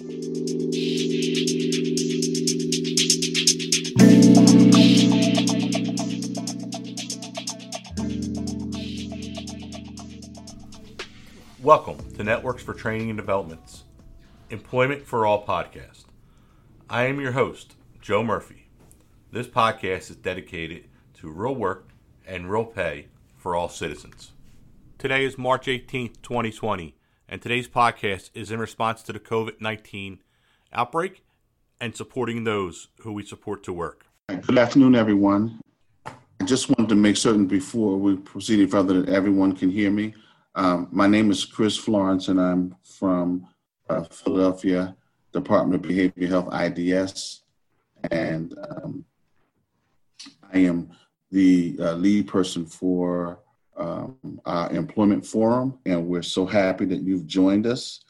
Welcome to Networks for Training and Development's Employment for All podcast. I am your host, Joe Murphy. This podcast is dedicated to real work and real pay for all citizens. Today is March 18th, 2020, and today's podcast is in response to the COVID 19 outbreak and supporting those who we support to work. Good afternoon, everyone. I just wanted to make certain before we proceed any further that everyone can hear me. Um, my name is Chris Florence, and I'm from uh, Philadelphia Department of Behavioral Health, IDS, and um, I am the uh, lead person for um, our employment forum, and we're so happy that you've joined us.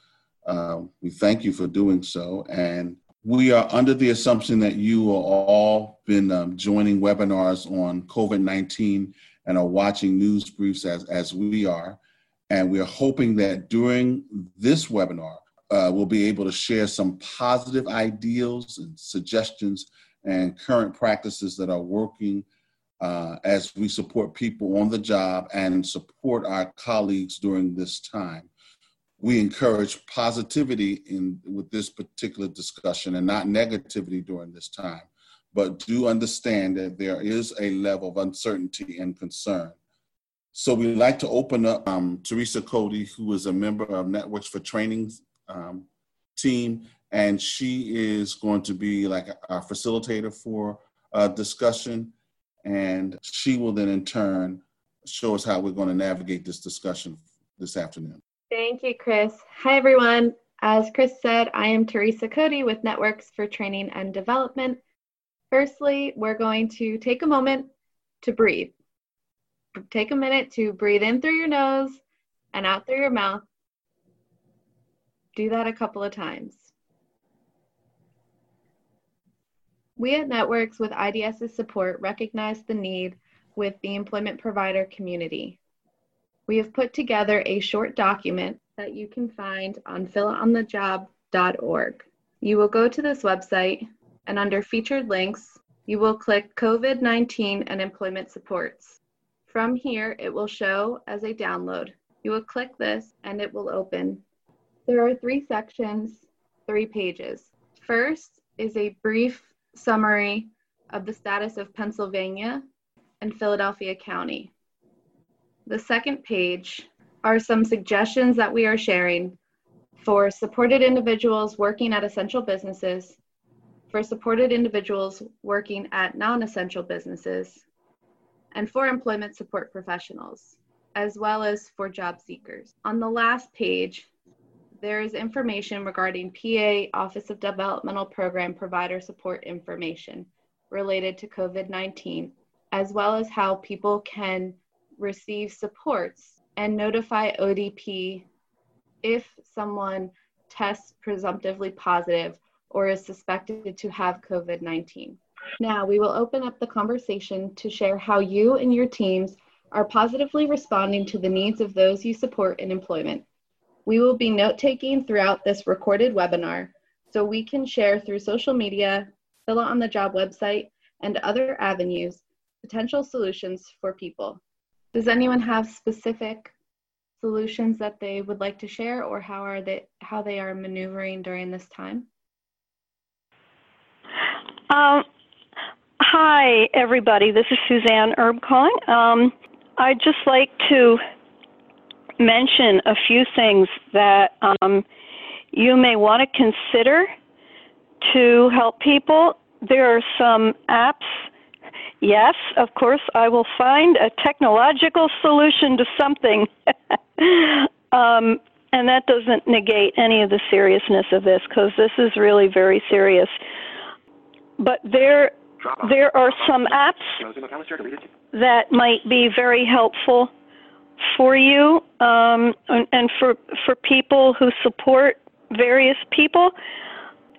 Uh, we thank you for doing so, and we are under the assumption that you are all been um, joining webinars on COVID-19 and are watching news briefs as, as we are. And we're hoping that during this webinar, uh, we'll be able to share some positive ideals and suggestions and current practices that are working uh, as we support people on the job and support our colleagues during this time. We encourage positivity in with this particular discussion and not negativity during this time, but do understand that there is a level of uncertainty and concern. So we'd like to open up um, Teresa Cody, who is a member of Networks for Training um, team, and she is going to be like our facilitator for a discussion, and she will then in turn show us how we're going to navigate this discussion this afternoon. Thank you, Chris. Hi, everyone. As Chris said, I am Teresa Cody with Networks for Training and Development. Firstly, we're going to take a moment to breathe. Take a minute to breathe in through your nose and out through your mouth. Do that a couple of times. We at Networks with IDS's support recognize the need with the employment provider community. We have put together a short document that you can find on philaonthejob.org. You will go to this website and under featured links, you will click COVID 19 and employment supports. From here, it will show as a download. You will click this and it will open. There are three sections, three pages. First is a brief summary of the status of Pennsylvania and Philadelphia County. The second page are some suggestions that we are sharing for supported individuals working at essential businesses, for supported individuals working at non essential businesses, and for employment support professionals, as well as for job seekers. On the last page, there is information regarding PA Office of Developmental Program provider support information related to COVID 19, as well as how people can receive supports and notify ODP if someone tests presumptively positive or is suspected to have COVID 19. Now, we will open up the conversation to share how you and your teams are positively responding to the needs of those you support in employment. We will be note taking throughout this recorded webinar so we can share through social media, Phila on the Job website, and other avenues potential solutions for people. Does anyone have specific solutions that they would like to share or how are they how they are maneuvering during this time? Um, hi, everybody. This is Suzanne Erb calling. Um, I'd just like to mention a few things that um, you may want to consider to help people. There are some apps. Yes, of course, I will find a technological solution to something. um, and that doesn't negate any of the seriousness of this because this is really very serious. But there, there are some apps that might be very helpful for you um, and, and for for people who support various people.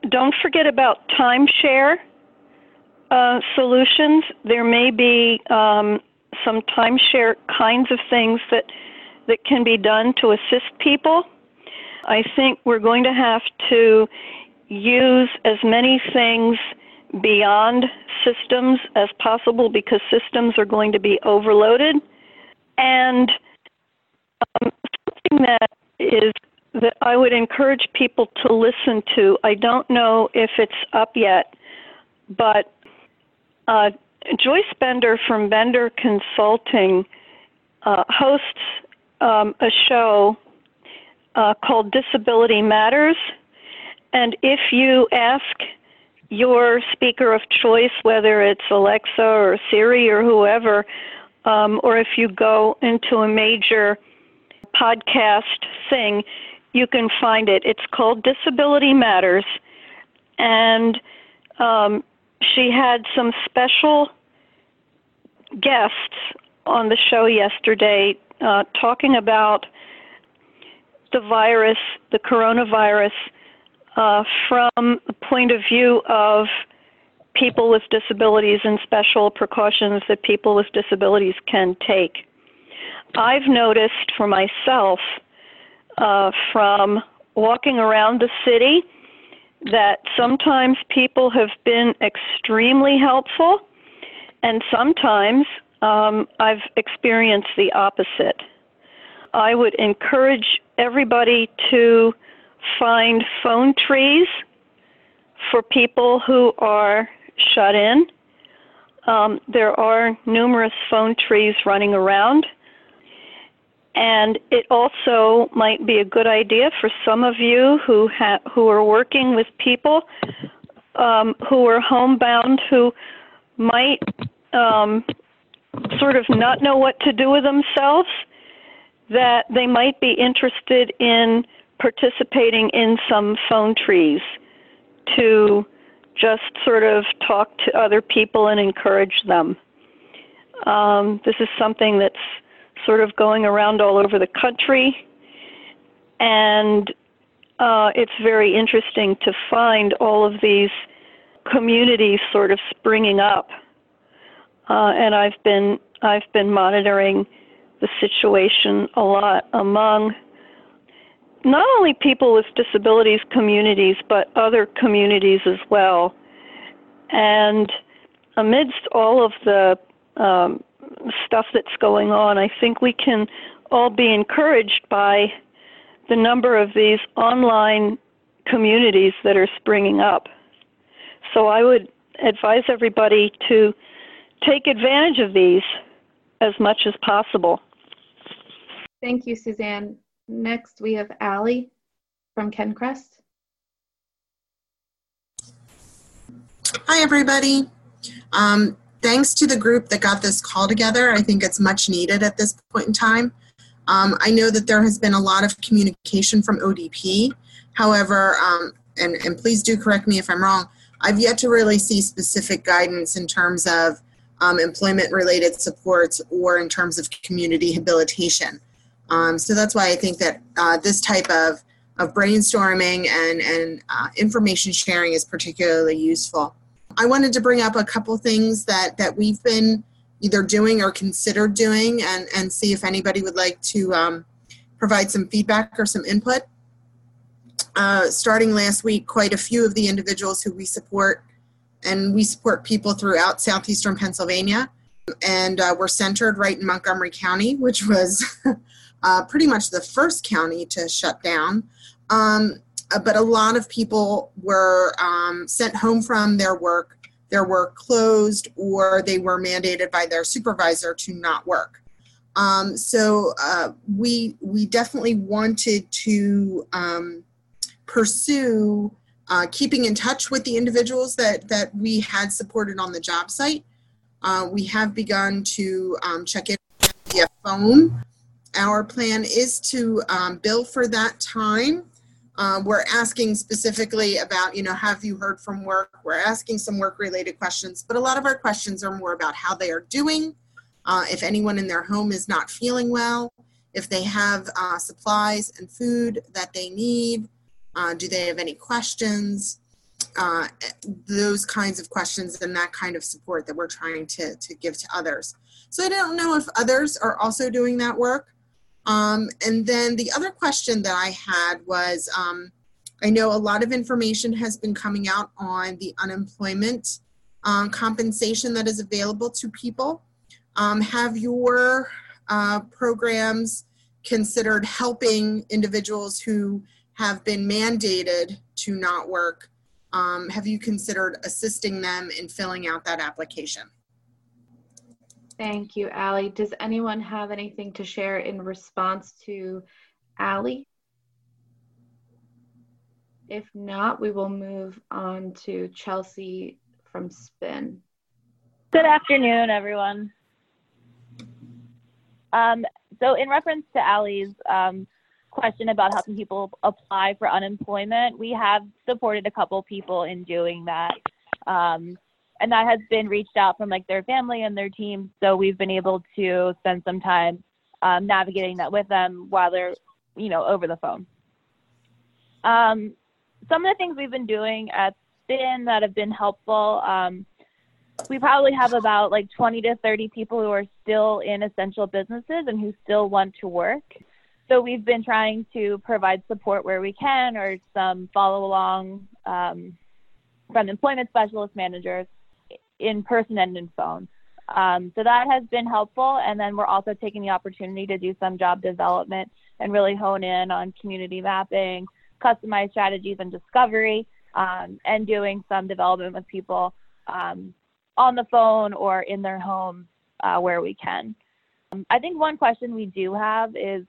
Don't forget about timeshare uh, solutions. There may be um, some timeshare kinds of things that that can be done to assist people. I think we're going to have to use as many things beyond systems as possible because systems are going to be overloaded. And that is that I would encourage people to listen to. I don't know if it's up yet, but uh, Joyce Bender from Bender Consulting uh, hosts um, a show uh, called Disability Matters. And if you ask your speaker of choice, whether it's Alexa or Siri or whoever, um, or if you go into a major podcast thing, you can find it. It's called Disability Matters. And um, she had some special guests on the show yesterday uh, talking about the virus, the coronavirus, uh, from the point of view of people with disabilities and special precautions that people with disabilities can take. I've noticed for myself uh, from walking around the city that sometimes people have been extremely helpful, and sometimes um, I've experienced the opposite. I would encourage everybody to find phone trees for people who are shut in. Um, there are numerous phone trees running around. And it also might be a good idea for some of you who ha- who are working with people um, who are homebound who might um, sort of not know what to do with themselves, that they might be interested in participating in some phone trees to just sort of talk to other people and encourage them. Um, this is something that's sort of going around all over the country, and uh, it's very interesting to find all of these communities sort of springing up. Uh, and I've been I've been monitoring the situation a lot among not only people with disabilities communities, but other communities as well. And amidst all of the um, stuff that's going on, I think we can all be encouraged by the number of these online communities that are springing up. So I would advise everybody to take advantage of these as much as possible. Thank you, Suzanne. Next, we have Allie from KenCrest. Hi, everybody. Um, thanks to the group that got this call together. I think it's much needed at this point in time. Um, I know that there has been a lot of communication from ODP. However, um, and, and please do correct me if I'm wrong, I've yet to really see specific guidance in terms of um, employment related supports or in terms of community habilitation. Um, so that's why I think that uh, this type of, of brainstorming and, and uh, information sharing is particularly useful. I wanted to bring up a couple things that, that we've been either doing or considered doing and, and see if anybody would like to um, provide some feedback or some input. Uh, starting last week, quite a few of the individuals who we support, and we support people throughout southeastern Pennsylvania, and uh, we're centered right in Montgomery County, which was uh, pretty much the first county to shut down. Um, but a lot of people were um, sent home from their work, their work closed, or they were mandated by their supervisor to not work. Um, so uh, we we definitely wanted to um, pursue uh, keeping in touch with the individuals that that we had supported on the job site. Uh, we have begun to um, check in via phone. Our plan is to um, bill for that time uh, we're asking specifically about, you know, have you heard from work? We're asking some work related questions, but a lot of our questions are more about how they are doing, uh, if anyone in their home is not feeling well, if they have uh, supplies and food that they need, uh, do they have any questions? Uh, those kinds of questions and that kind of support that we're trying to, to give to others. So I don't know if others are also doing that work. Um, and then the other question that I had was um, I know a lot of information has been coming out on the unemployment um, compensation that is available to people. Um, have your uh, programs considered helping individuals who have been mandated to not work? Um, have you considered assisting them in filling out that application? Thank you, Allie. Does anyone have anything to share in response to Allie? If not, we will move on to Chelsea from Spin. Good afternoon, everyone. Um, so, in reference to Allie's um, question about helping people apply for unemployment, we have supported a couple people in doing that. Um, and that has been reached out from like their family and their team. So we've been able to spend some time um, navigating that with them while they're, you know, over the phone. Um, some of the things we've been doing at Spin that have been helpful. Um, we probably have about like 20 to 30 people who are still in essential businesses and who still want to work. So we've been trying to provide support where we can or some follow along um, from employment specialist managers in person and in phone. Um, so that has been helpful. And then we're also taking the opportunity to do some job development and really hone in on community mapping, customized strategies and discovery, um, and doing some development with people um, on the phone or in their home uh, where we can. Um, I think one question we do have is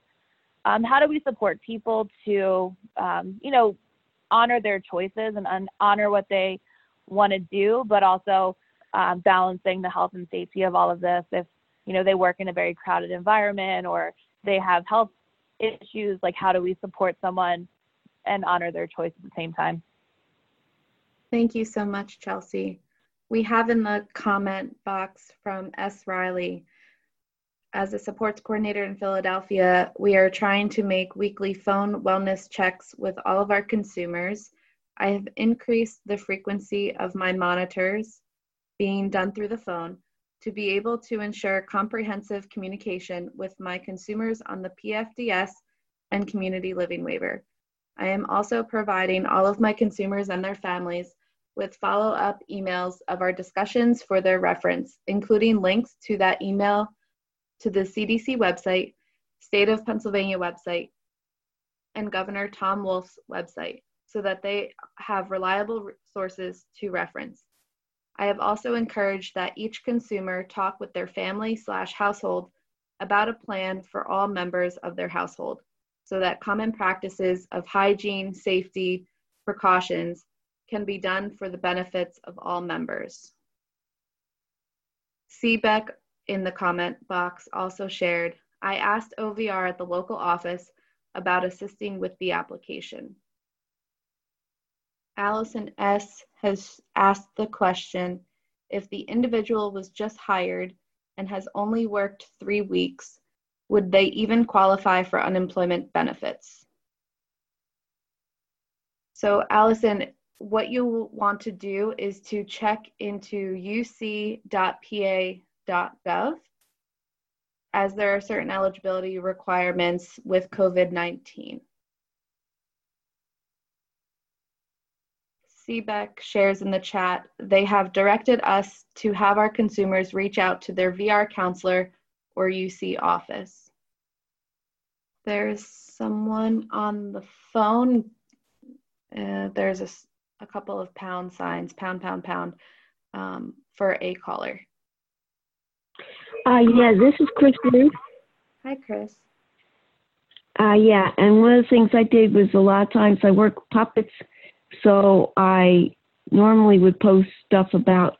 um, how do we support people to, um, you know, honor their choices and honor what they want to do, but also um, balancing the health and safety of all of this. If you know they work in a very crowded environment or they have health issues, like how do we support someone and honor their choice at the same time? Thank you so much, Chelsea. We have in the comment box from S. Riley. As a supports coordinator in Philadelphia, we are trying to make weekly phone wellness checks with all of our consumers. I have increased the frequency of my monitors being done through the phone to be able to ensure comprehensive communication with my consumers on the PFDS and community living waiver. I am also providing all of my consumers and their families with follow up emails of our discussions for their reference, including links to that email to the CDC website, State of Pennsylvania website, and Governor Tom Wolf's website so that they have reliable sources to reference. I have also encouraged that each consumer talk with their family slash household about a plan for all members of their household so that common practices of hygiene, safety, precautions can be done for the benefits of all members. Seebeck in the comment box also shared, I asked OVR at the local office about assisting with the application. Allison S. has asked the question if the individual was just hired and has only worked three weeks, would they even qualify for unemployment benefits? So, Allison, what you want to do is to check into uc.pa.gov as there are certain eligibility requirements with COVID 19. Seebeck shares in the chat, they have directed us to have our consumers reach out to their VR counselor or UC office. There's someone on the phone. Uh, there's a, a, couple of pound signs, pound, pound, pound, um, for a caller. Uh, yeah, this is Chris. Hi, Chris. Uh, yeah, and one of the things I did was a lot of times I work puppets so I normally would post stuff about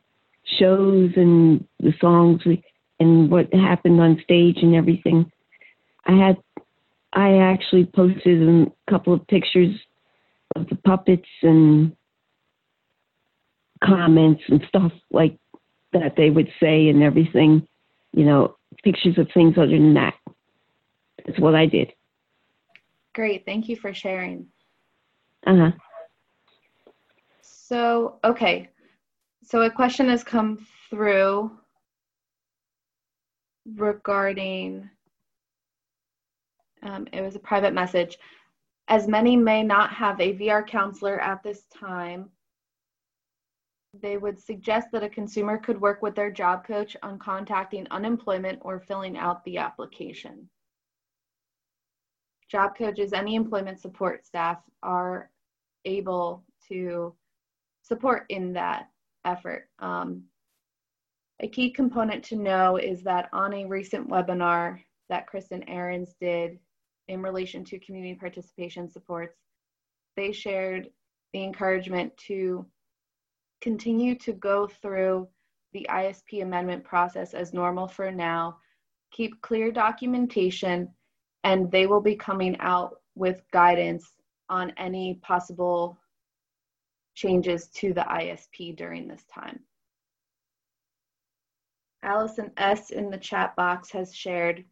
shows and the songs and what happened on stage and everything. I had I actually posted a couple of pictures of the puppets and comments and stuff like that they would say and everything, you know, pictures of things other than that. That's what I did. Great. Thank you for sharing. Uh huh. So, okay. So a question has come through regarding Um, it was a private message. As many may not have a VR counselor at this time, they would suggest that a consumer could work with their job coach on contacting unemployment or filling out the application. Job coaches, any employment support staff are able to support in that effort. Um, a key component to know is that on a recent webinar that Kristin Ahrens did in relation to community participation supports, they shared the encouragement to continue to go through the ISP amendment process as normal for now, keep clear documentation, and they will be coming out with guidance on any possible changes to the ISP during this time. Allison S. in the chat box has shared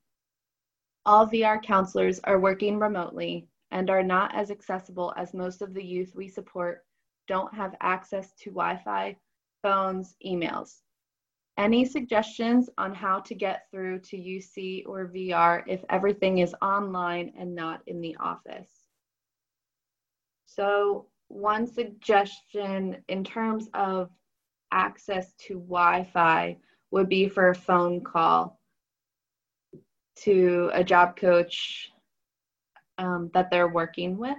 all VR counselors are working remotely and are not as accessible as most of the youth we support don't have access to Wi-Fi, phones, emails. Any suggestions on how to get through to UC or VR if everything is online and not in the office? So one suggestion in terms of access to Wi-Fi would be for a phone call to a job coach um, that they're working with.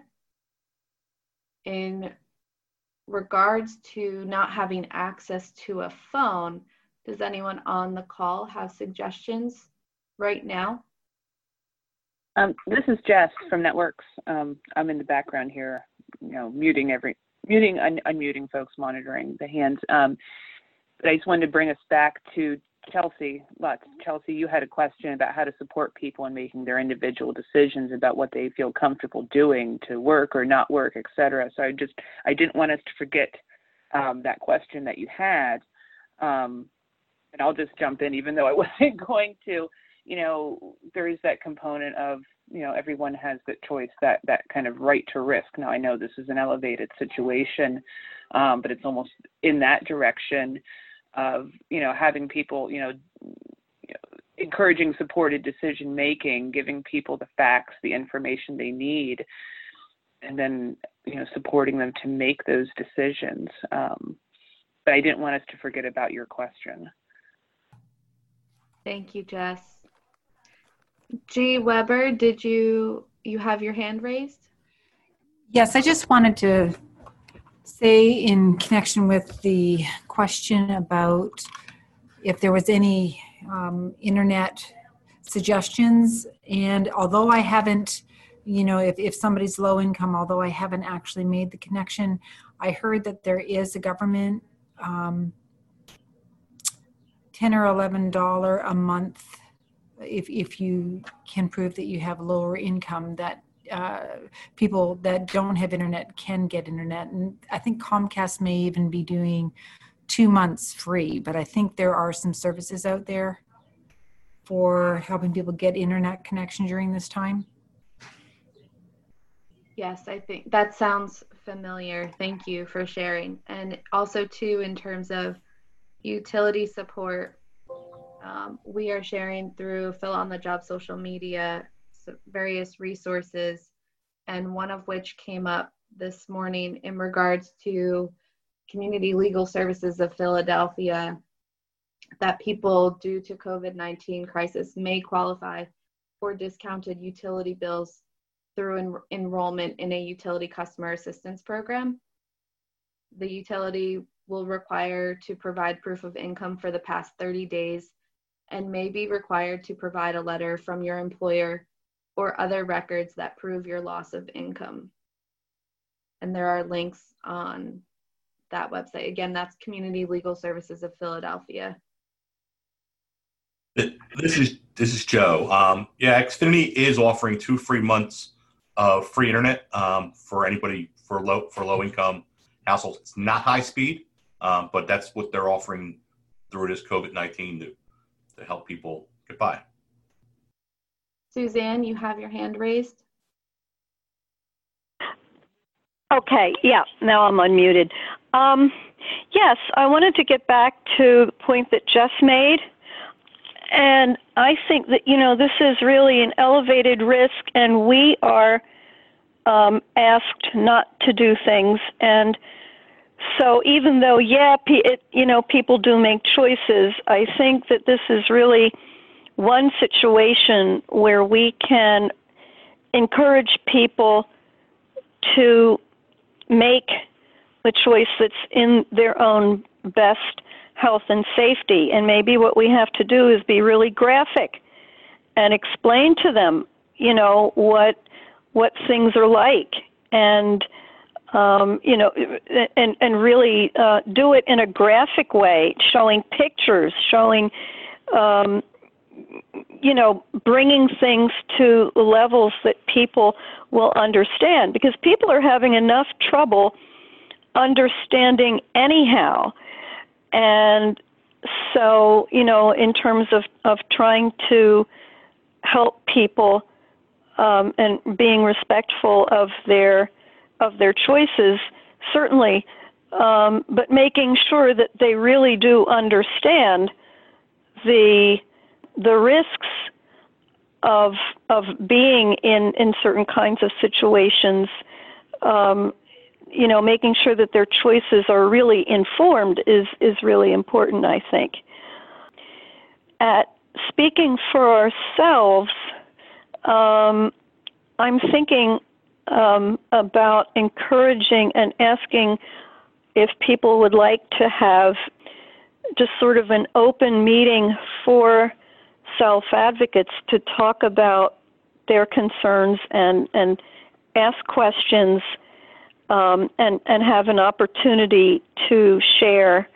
In regards to not having access to a phone, does anyone on the call have suggestions right now? Um, this is Jess from Networks. Um, I'm in the background here, you know, muting every, muting, un- unmuting folks, monitoring the hands. Um, but I just wanted to bring us back to Chelsea Lutz. Chelsea, you had a question about how to support people in making their individual decisions about what they feel comfortable doing to work or not work, et cetera. So I just, I didn't want us to forget um, that question that you had. Um, and I'll just jump in, even though I wasn't going to. You know, there is that component of, you know, everyone has that choice, that that kind of right to risk. Now I know this is an elevated situation, um, but it's almost in that direction of you know having people you know, encouraging supported decision making giving people the facts the information they need and then you know supporting them to make those decisions. Um, but i didn't want us to forget about your question. Thank you jess g. Weber did you you have your hand raised? Yes i just wanted to say in connection with the question about if there was any um, internet suggestions and although i haven't you know if, if somebody's low income although i haven't actually made the connection i heard that there is a government um, 10 or 11 dollar a month if, if you can prove that you have lower income that uh, people that don't have internet can get internet. And I think Comcast may even be doing two months free, but I think there are some services out there for helping people get internet connection during this time. Yes, I think that sounds familiar. Thank you for sharing. And also, too, in terms of utility support, um, we are sharing through Phila on the Job social media various resources, and one of which came up this morning in regards to Community Legal Services of Philadelphia that people due to COVID-19 crisis may qualify for discounted utility bills through en- enrollment in a utility customer assistance program. The utility will require to provide proof of income for the past 30 days and may be required to provide a letter from your employer or other records that prove your loss of income. And there are links on that website. Again, that's Community Legal Services of Philadelphia. This is this is Joe. Um, yeah, Xfinity is offering two free months of free internet um, for anybody for low for low income households. It's not high speed, um, but that's what they're offering through this COVID nineteen to to help people get by. Suzanne, you have your hand raised. Okay, yeah, now I'm unmuted. Um, yes, I wanted to get back to the point that Jess made. and I think that you know this is really an elevated risk, and we are um, asked not to do things. And so, even though yeah, it, you know, people do make choices, I think that this is really one situation where we can encourage people to make the choice that's in their own best health and safety. And maybe what we have to do is be really graphic and explain to them, you know, what what things are like and um, you know, and and really uh, do it in a graphic way, showing pictures, showing, um, you know, bringing things to levels that people will understand. Because people are having enough trouble understanding anyhow. And so, you know, in terms of, of trying to help people um, and being respectful of their of their choices, certainly, um, but making sure that they really do understand the the risks of of being in in certain kinds of situations um, you know, making sure that their choices are really informed is is really important. I think. At speaking for ourselves, um, I'm thinking um, about encouraging and asking if people would like to have just sort of an open meeting for self advocates to talk about their concerns and and ask questions um, and and have an opportunity to share.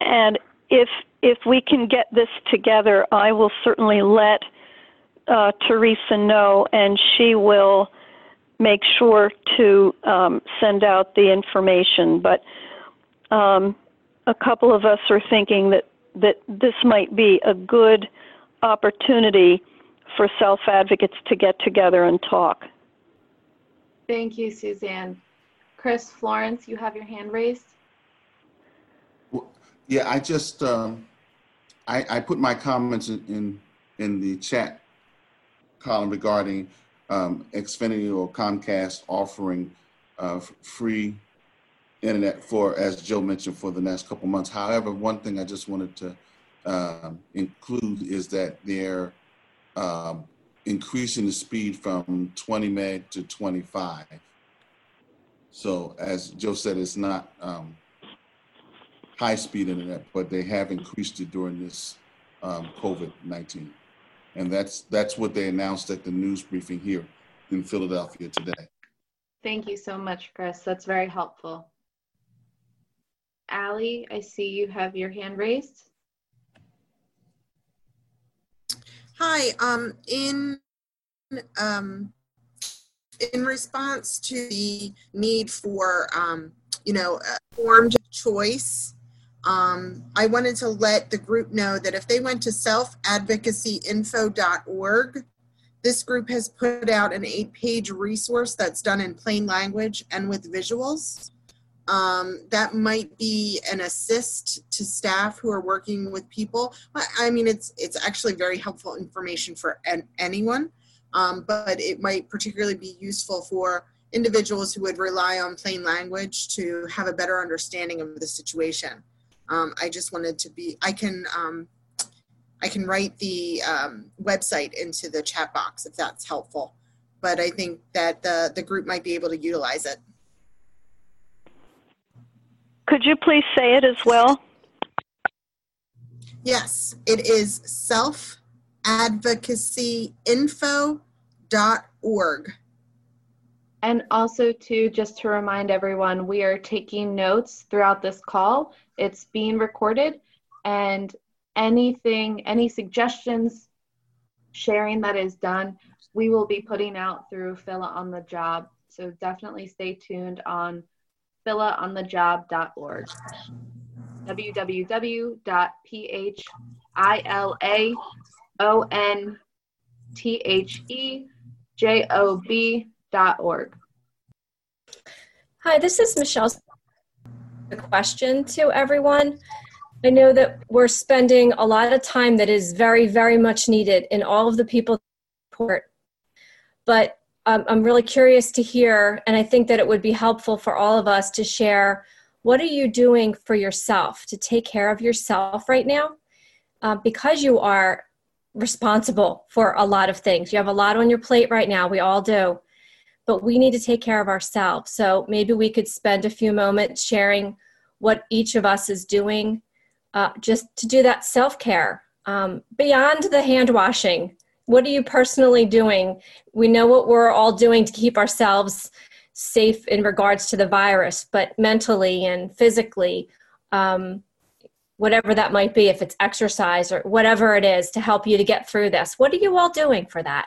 And if if we can get this together, I will certainly let uh, Teresa know, and she will make sure to um, send out the information. But um, a couple of us are thinking that that this might be a good opportunity for self advocates to get together and talk. Thank you, Suzanne. Chris Florence, you have your hand raised. Yeah, I just um, I, I put my comments in, in, in the chat column regarding um, Xfinity or Comcast offering uh, free internet for, as Joe mentioned, for the next couple months. However, one thing I just wanted to um, include is that they're um, increasing the speed from 20 meg to 25. So as Joe said, it's not um, high speed internet, but they have increased it during this um, COVID-19. And that's, that's what they announced at the news briefing here in Philadelphia today. Thank you so much, Chris. That's very helpful. Allie, I see you have your hand raised. Hi, um, in um, in response to the need for um, you know formed choice, um, I wanted to let the group know that if they went to selfadvocacyinfo.org, this group has put out an eight-page resource that's done in plain language and with visuals um, that might be an assist to staff who are working with people. I mean, it's it's actually very helpful information for an, anyone, um, but it might particularly be useful for individuals who would rely on plain language to have a better understanding of the situation. Um, I just wanted to be. I can um, I can write the um, website into the chat box if that's helpful, but I think that the the group might be able to utilize it. Could you please say it as well? Yes, it is selfadvocacyinfo.org. And also to just to remind everyone, we are taking notes throughout this call. It's being recorded and anything, any suggestions, sharing that is done, we will be putting out through Phila on the job. So definitely stay tuned on philaonthejob.org. www.philaonthejob.org. Hi, this is Michelle. A question to everyone. I know that we're spending a lot of time that is very, very much needed in all of the people support. But um, I'm really curious to hear, and I think that it would be helpful for all of us to share what are you doing for yourself to take care of yourself right now? Uh, because you are responsible for a lot of things. You have a lot on your plate right now. We all do. But we need to take care of ourselves. So maybe we could spend a few moments sharing what each of us is doing uh, just to do that self care um, beyond the hand washing. What are you personally doing? We know what we're all doing to keep ourselves safe in regards to the virus, but mentally and physically, um, whatever that might be, if it's exercise or whatever it is to help you to get through this. What are you all doing for that?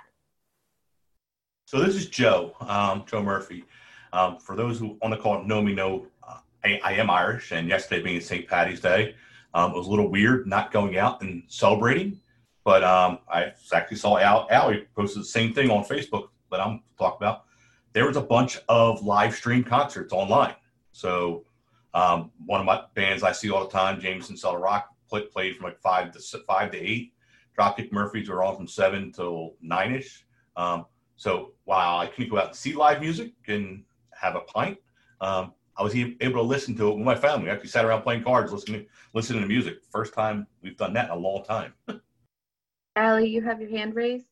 So this is Joe, um, Joe Murphy. Um, for those who on the call know me, know uh, I, I, am Irish, and yesterday being St. Patty's Day, um, it was a little weird not going out and celebrating. But um, I actually saw Al, Allie posted the same thing on Facebook that I'm talking about. There was a bunch of live stream concerts online. So um, one of my bands I see all the time, Jamison Celtic Rock, play, played from like five to five to eight. Dropkick Murphys were on from seven till nine ish. Um, so while I couldn't go out and see live music and have a pint, um, I was able to listen to it with my family. We actually sat around playing cards, listening listening to music. First time we've done that in a long time. Allie, you have your hand raised.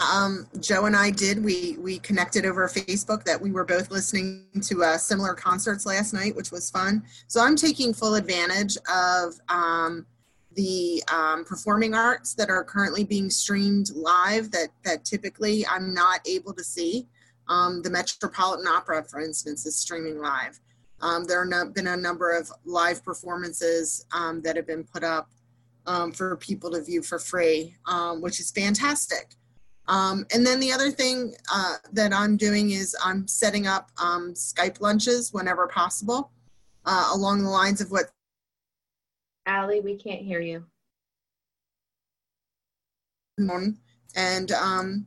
Um, Joe and I did. We we connected over Facebook that we were both listening to uh, similar concerts last night, which was fun. So I'm taking full advantage of um, the um, performing arts that are currently being streamed live that that typically I'm not able to see. Um, the Metropolitan Opera, for instance, is streaming live. Um, there have been a number of live performances um, that have been put up um, for people to view for free, um, which is fantastic. And then the other thing uh, that I'm doing is I'm setting up Skype lunches whenever possible, uh, along the lines of what. Allie, we can't hear you. And um,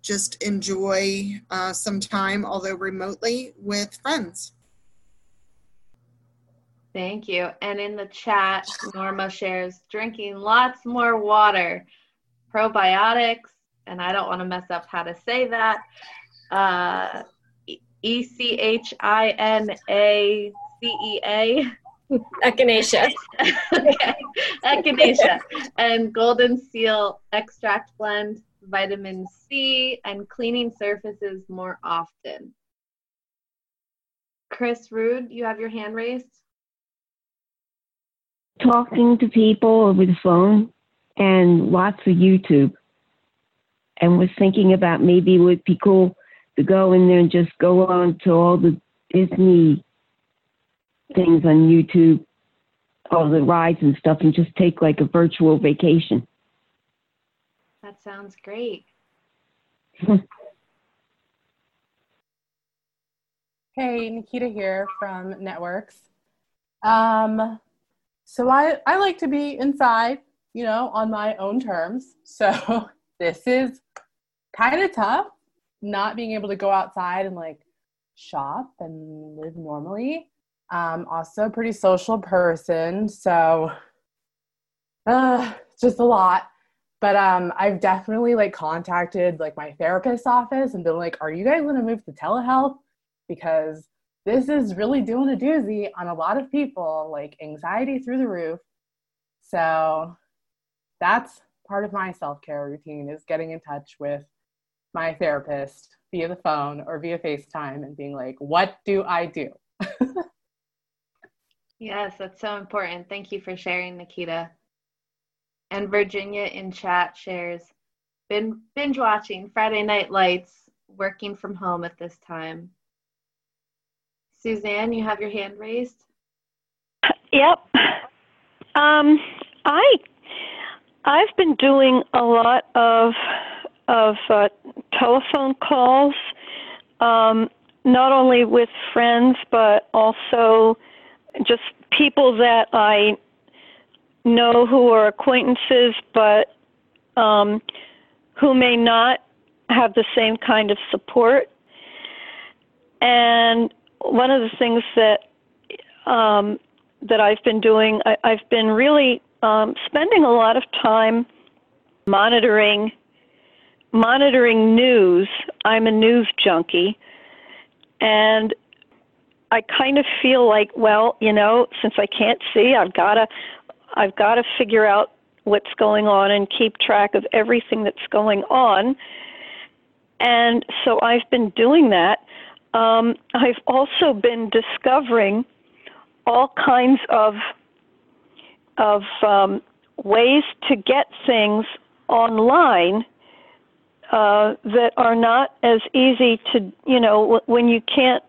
just enjoy uh, some time, although remotely, with friends. Thank you. And in the chat, Norma shares drinking lots more water, probiotics, and I don't want to mess up how to say that. Uh, E C H I N A C E A. Echinacea. okay. Echinacea. And golden seal extract blend, vitamin C, and cleaning surfaces more often. Chris Rude, you have your hand raised talking to people over the phone and lots of YouTube. And was thinking about maybe it would be cool to go in there and just go on to all the Disney things on YouTube, all the rides and stuff, and just take like a virtual vacation. That sounds great. hey, Nikita here from Networks. Um, so I, I like to be inside, you know, on my own terms. So this is kind of tough not being able to go outside and like shop and live normally. Um, also a pretty social person, so uh, just a lot. But um, I've definitely like contacted like my therapist's office and been like, "Are you guys gonna move to telehealth?" Because this is really doing a doozy on a lot of people, like anxiety through the roof. So that's part of my self care routine is getting in touch with my therapist via the phone or via FaceTime and being like, what do I do? yes, that's so important. Thank you for sharing, Nikita. And Virginia in chat shares been binge watching Friday Night Lights, working from home at this time. Suzanne, you have your hand raised. Yep. Um, I I've been doing a lot of of uh, telephone calls, um, not only with friends but also just people that I know who are acquaintances, but um, who may not have the same kind of support. And one of the things that um, that I've been doing, I, I've been really um, spending a lot of time monitoring monitoring news. I'm a news junkie, and I kind of feel like, well, you know, since I can't see, I've got to I've got to figure out what's going on and keep track of everything that's going on. And so I've been doing that. Um, I've also been discovering all kinds of of um, ways to get things online uh, that are not as easy to you know when you can't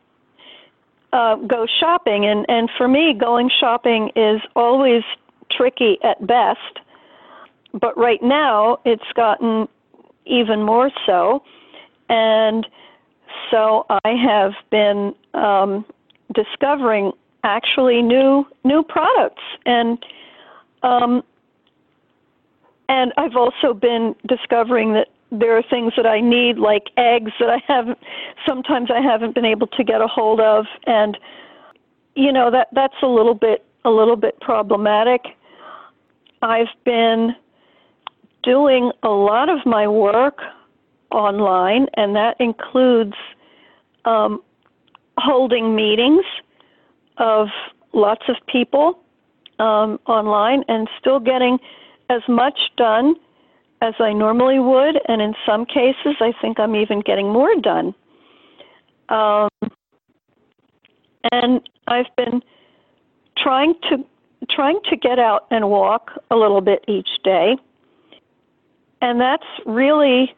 uh, go shopping. And and for me going shopping is always tricky at best. But right now it's gotten even more so. And so I have been um, discovering actually new new products. And um, and I've also been discovering that there are things that I need, like eggs, that I haven't. Sometimes I haven't been able to get a hold of, and you know that that's a little bit a little bit problematic. I've been doing a lot of my work online, and that includes um, holding meetings of lots of people um, online and still getting as much done as I normally would, and in some cases, I think I'm even getting more done. Um, and I've been trying to trying to get out and walk a little bit each day, and that's really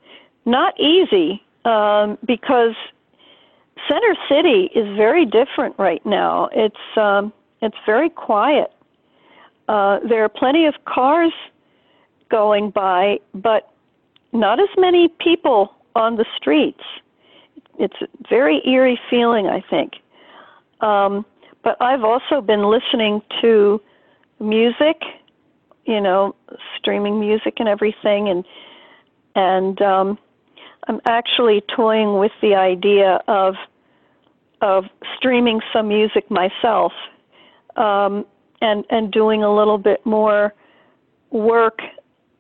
not easy um, because Center City is very different right now. It's um, it's very quiet. Uh, there are plenty of cars going by, but not as many people on the streets. It's a very eerie feeling, I think. Um, but I've also been listening to music, you know, streaming music and everything, and and um, I'm actually toying with the idea of of streaming some music myself, um, and and doing a little bit more work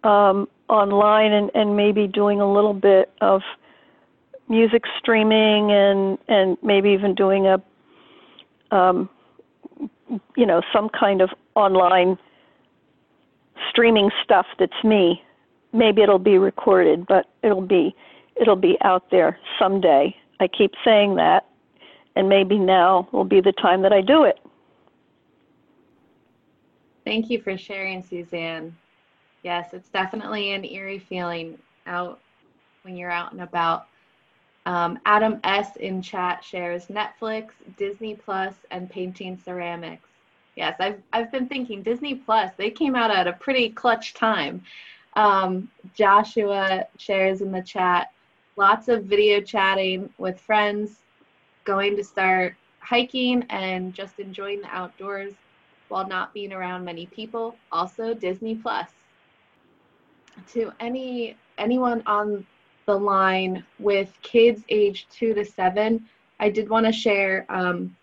um, online and, and maybe doing a little bit of music streaming and and maybe even doing a um, you know some kind of online streaming stuff that's me. Maybe it'll be recorded but it'll be it'll be out there someday. I keep saying that and maybe now will be the time that i do it. Thank you for sharing suzanne Yes, it's definitely an eerie feeling out when you're out and about. Um, Adam S. in chat shares Netflix, Disney Plus, and painting ceramics. Yes, I've, I've been thinking Disney Plus, they came out at a pretty clutch time. Um, Joshua shares in the chat lots of video chatting with friends, going to start hiking and just enjoying the outdoors while not being around many people. Also, Disney Plus to any anyone on the line with kids age two to seven, I did want to share um,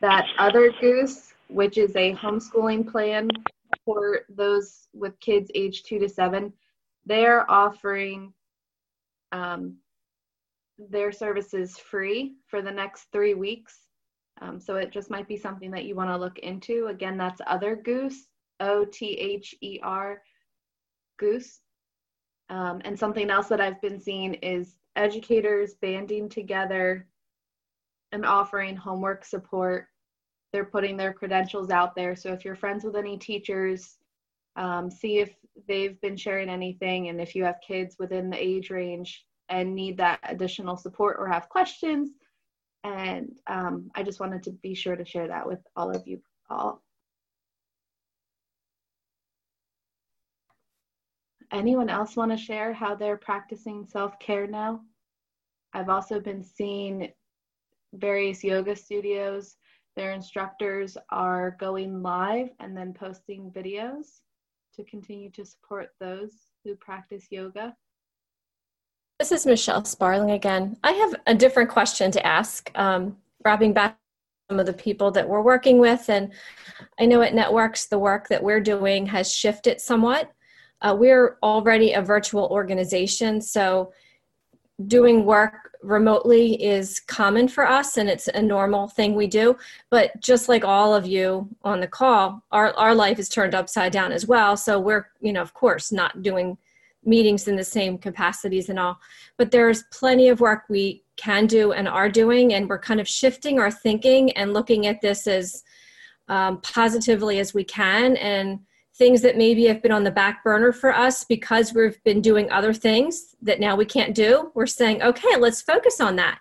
that Other Goose, which is a homeschooling plan for those with kids age two to seven. They're offering um, their services free for the next three weeks. Um, so it just might be something that you want to look into. Again, that's Other Goose, O T H E R Goose. Um, and something else that I've been seeing is educators banding together and offering homework support. They're putting their credentials out there. So if you're friends with any teachers, um, see if they've been sharing anything. And if you have kids within the age range and need that additional support or have questions. And um, I just wanted to be sure to share that with all of you all. Anyone else want to share how they're practicing self care now? I've also been seeing various yoga studios. Their instructors are going live and then posting videos to continue to support those who practice yoga. This is Michelle Sparling again. I have a different question to ask, um, wrapping back some of the people that we're working with. And I know at Networks, the work that we're doing has shifted somewhat. Uh, we're already a virtual organization, so doing work remotely is common for us and it's a normal thing we do. But just like all of you on the call, our, our life is turned upside down as well. So we're, you know, of course, not doing meetings in the same capacities and all. But there's plenty of work we can do and are doing, and we're kind of shifting our thinking and looking at this as um, positively as we can. And things that maybe have been on the back burner for us because we've been doing other things that now we can't do, we're saying, okay, let's focus on that.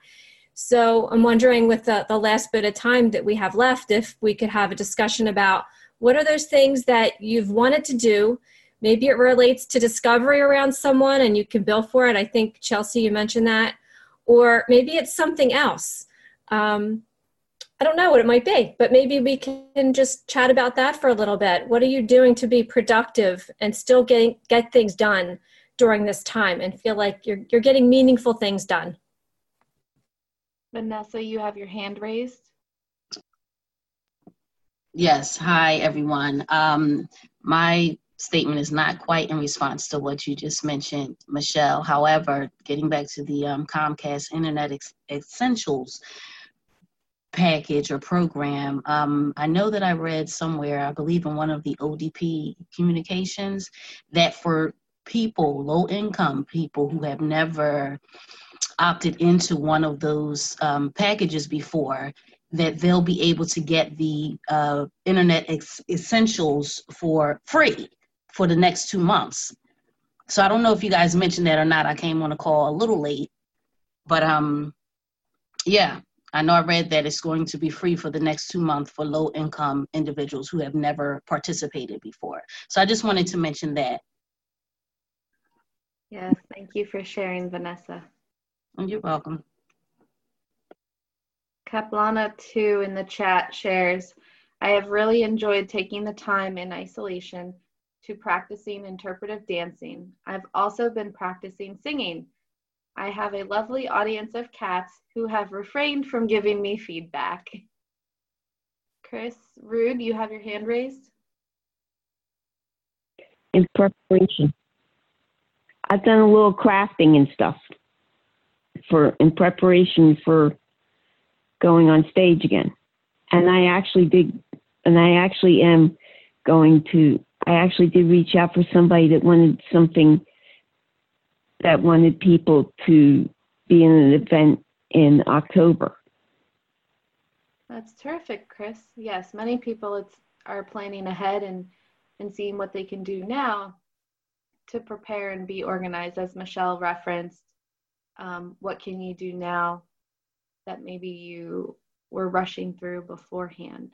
So I'm wondering, with the, the last bit of time that we have left, if we could have a discussion about what are those things that you've wanted to do. Maybe it relates to discovery around someone and you can bill for it. I think, Chelsea, you mentioned that. Or maybe it's something else. Um, I don't know what it might be, but maybe we can just chat about that for a little bit. What are you doing to be productive and still getting get things done during this time and feel like you're you're getting meaningful things done? Vanessa, you have your hand raised. Yes. Hi, everyone. Um, my statement is not quite in response to what you just mentioned, Michelle. However, getting back to the um, Comcast Internet Ex- Essentials package or program. Um, I know that I read somewhere, I believe in one of the ODP communications, that for people, low income people who have never opted into one of those um, packages before, that they'll be able to get the uh, internet ex- essentials for free for the next two months. So I don't know if you guys mentioned that or not. I came on a call a little late, but um, yeah, I know I read that it's going to be free for the next two months for low income individuals who have never participated before. So I just wanted to mention that. Yes, thank you for sharing, Vanessa. And you're welcome. Kaplana2 in the chat shares, I have really enjoyed taking the time in isolation to practicing interpretive dancing. I've also been practicing singing. I have a lovely audience of cats who have refrained from giving me feedback. Chris Rude, you have your hand raised. In preparation. I've done a little crafting and stuff for in preparation for going on stage again. And I actually did and I actually am going to I actually did reach out for somebody that wanted something that wanted people to be in an event in October. That's terrific, Chris. Yes, many people it's, are planning ahead and, and seeing what they can do now to prepare and be organized. As Michelle referenced, um, what can you do now that maybe you were rushing through beforehand?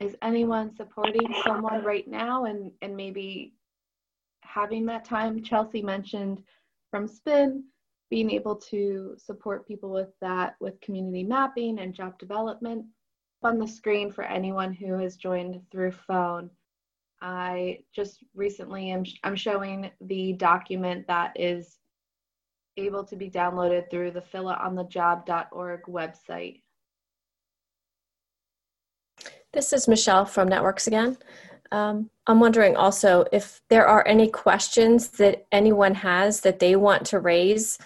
Is anyone supporting someone right now and, and maybe having that time. Chelsea mentioned from SPIN, being able to support people with that with community mapping and job development. On the screen for anyone who has joined through phone, I just recently am I'm showing the document that is able to be downloaded through the philaonthejob.org website. This is Michelle from Networks again. Um, I'm wondering also if there are any questions that anyone has that they want to raise.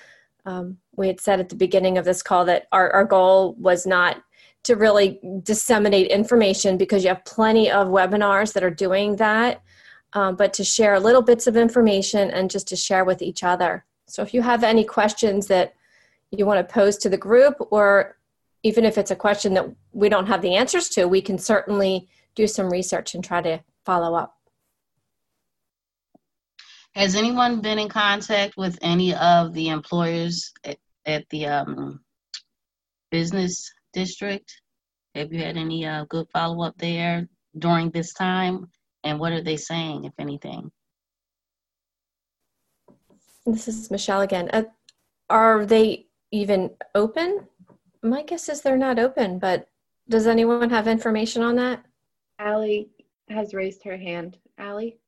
Um, we had said at the beginning of this call that our, our goal was not to really disseminate information because you have plenty of webinars that are doing that, um, but to share little bits of information and just to share with each other. So if you have any questions that you want to pose to the group, or even if it's a question that we don't have the answers to, we can certainly do some research and try to follow up. Has anyone been in contact with any of the employers at, at the um, business district? Have you had any uh, good follow up there during this time? And what are they saying, if anything? This is Michelle again. Uh, are they even open? My guess is they're not open, but does anyone have information on that? Allie, has raised her hand. Allie?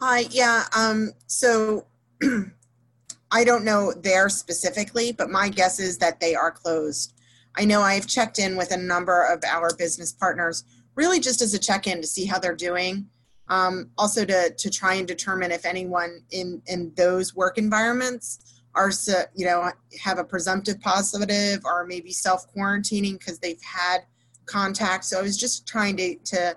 Hi, yeah, um, so I don't know there specifically, but my guess is that they are closed. I know I've checked in with a number of our business partners, really just as a check in to see how they're doing. Um, also to, to try and determine if anyone in, in those work environments are, you know, have a presumptive positive or maybe self quarantining because they've had contact. So I was just trying to, to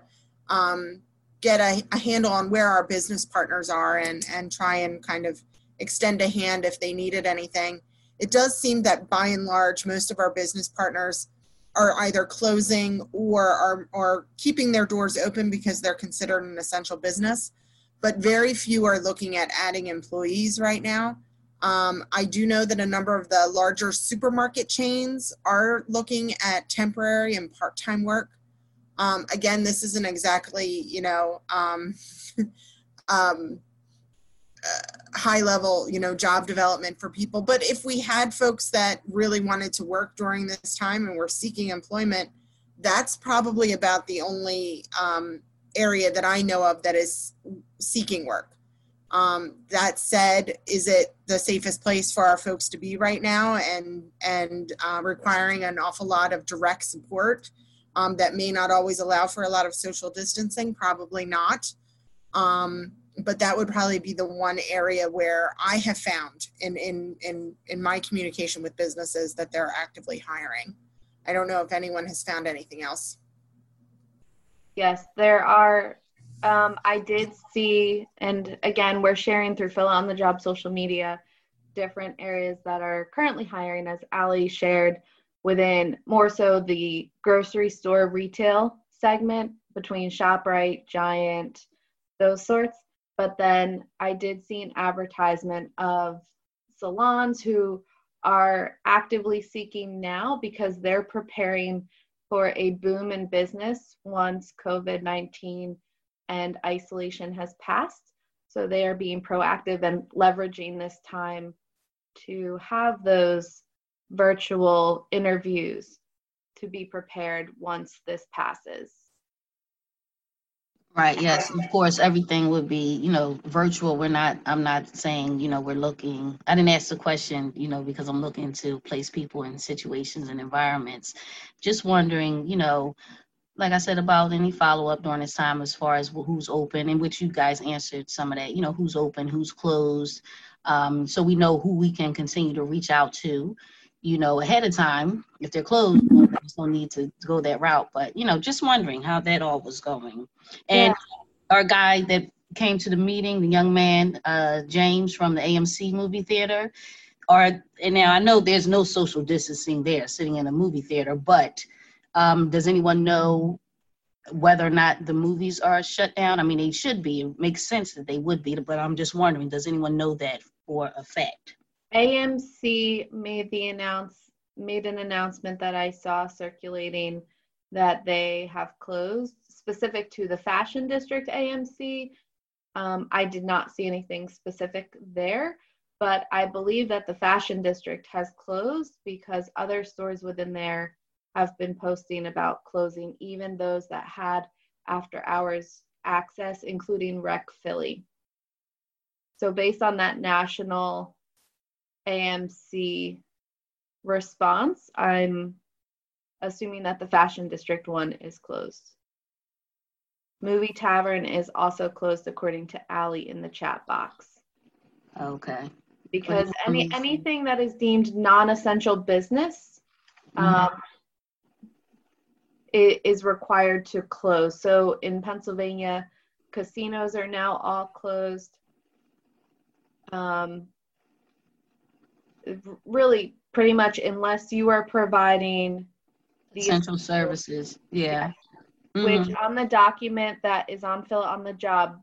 um, get a, a handle on where our business partners are and, and try and kind of extend a hand if they needed anything. It does seem that by and large, most of our business partners are either closing or are, are keeping their doors open because they're considered an essential business, but very few are looking at adding employees right now. Um, I do know that a number of the larger supermarket chains are looking at temporary and part time work. Um, again, this isn't exactly, you know, um, um, uh, high level, you know, job development for people. But if we had folks that really wanted to work during this time and were seeking employment, that's probably about the only um, area that I know of that is seeking work. Um, that said, is it the safest place for our folks to be right now and and uh, requiring an awful lot of direct support? um, that may not always allow for a lot of social distancing, probably not. Um, but that would probably be the one area where I have found in, in, in, in my communication with businesses that they're actively hiring. I don't know if anyone has found anything else. Yes, there are. Um, I did see, and again, we're sharing through Phila on the Job social media different areas that are currently hiring, as Ali shared within more so the grocery store retail segment between ShopRite, Giant, those sorts. But then I did see an advertisement of salons who are actively seeking now because they're preparing for a boom in business once COVID 19 and isolation has passed. So they are being proactive and leveraging this time to have those virtual interviews to be prepared once this passes. Right, yes, of course, everything would be, you know, virtual. We're not, I'm not saying, you know, we're looking, I didn't ask the question, you know, because I'm looking to place people in situations and environments. Just wondering, you know, like I said, about any follow up during this time as far as who's open, in which you guys answered some of that, you know, who's open, who's closed, um, so we know who we can continue to reach out to you know, ahead of time. If they're closed, there's no need to go that route. But you know, just wondering how that all was going. And yeah. our guy that came to the meeting, the young man, uh, James from the AMC movie theater, are and now I know there's no social distancing there, sitting in a movie theater. But um, does anyone know whether or not the movies are shut down? I mean, they should be. It makes sense that they would be, but I'm just wondering, does anyone know that for a fact? AMC made the announce made an announcement that I saw circulating that they have closed specific to the fashion district AMC. Um, I did not see anything specific there, but I believe that the fashion district has closed because other stores within there have been posting about closing, even those that had after hours access, including Rec Philly. So, based on that national AMC response, I'm assuming that the Fashion District one is closed. Movie Tavern is also closed according to Ali in the chat box. Okay. Because any anything that is deemed non-essential business mm-hmm. Is required to close. So in Pennsylvania, casinos are now all closed. Um, really pretty much unless you are providing the essential services. Yeah. Mm-hmm. Which on the document that is on Phila on the Job,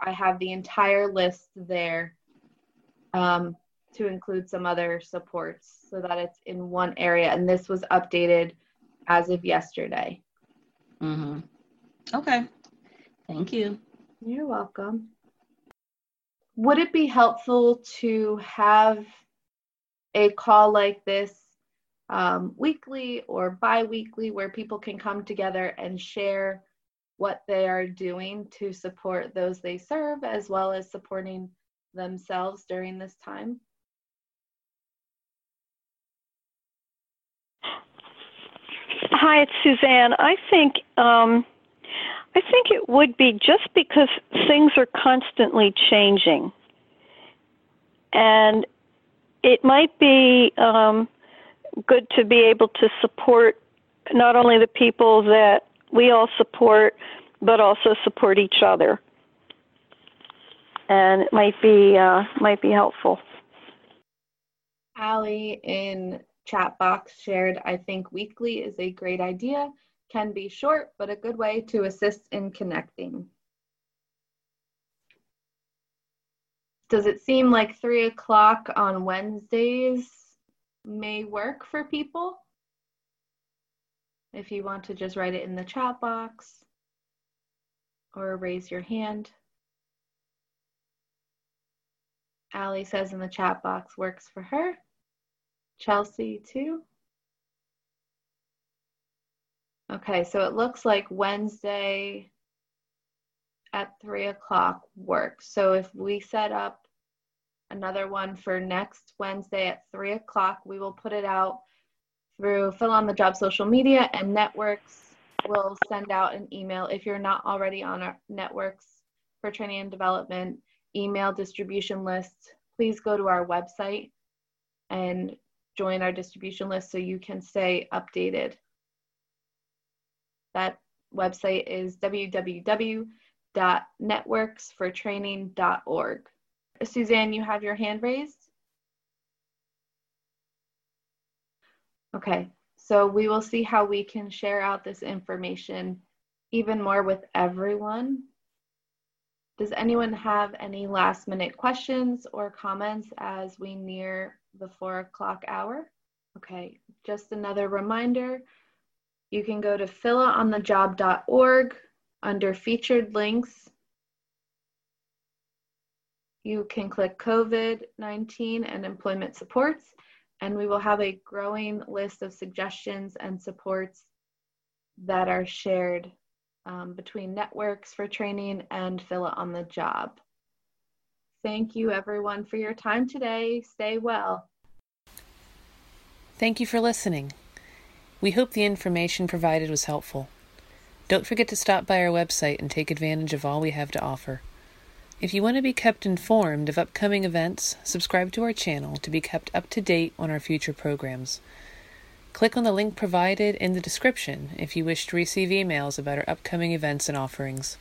I have the entire list there um, to include some other supports so that it's in one area. And this was updated as of yesterday. Mm-hmm. Okay. Thank you. You're welcome. Would it be helpful to have a call like this um, weekly or bi weekly where people can come together and share what they are doing to support those they serve as well as supporting themselves during this time. Hi, it's Suzanne. I think um, I think it would be just because things are constantly changing, and it might be um, good to be able to support not only the people that we all support, but also support each other. And it might be uh, might be helpful. Allie in chat box shared, I think weekly is a great idea. Can be short, but a good way to assist in connecting. Does it seem like three o'clock on Wednesdays may work for people? If you want to just write it in the chat box or raise your hand. Allie says in the chat box works for her. Chelsea too. Okay, so it looks like Wednesday at three o'clock works. So if we set up another one for next Wednesday at three o'clock, we will put it out through Phila on the Job social media and networks will send out an email. If you're not already on our networks for training and development email distribution list, please go to our website and join our distribution list so you can stay updated. That website is www.networksfortraining.org. Suzanne, you have your hand raised? Okay, so we will see how we can share out this information even more with everyone. Does anyone have any last minute questions or comments as we near the four o'clock hour? Okay, just another reminder, you can go to philaonthejob.org under featured links. You can click COVID-19 and employment supports and we will have a growing list of suggestions and supports that are shared um, between networks for training and Phila on the Job. Thank you, everyone, for your time today. Stay well. Thank you for listening. We hope the information provided was helpful. Don't forget to stop by our website and take advantage of all we have to offer. If you want to be kept informed of upcoming events, subscribe to our channel to be kept up to date on our future programs. Click on the link provided in the description if you wish to receive emails about our upcoming events and offerings.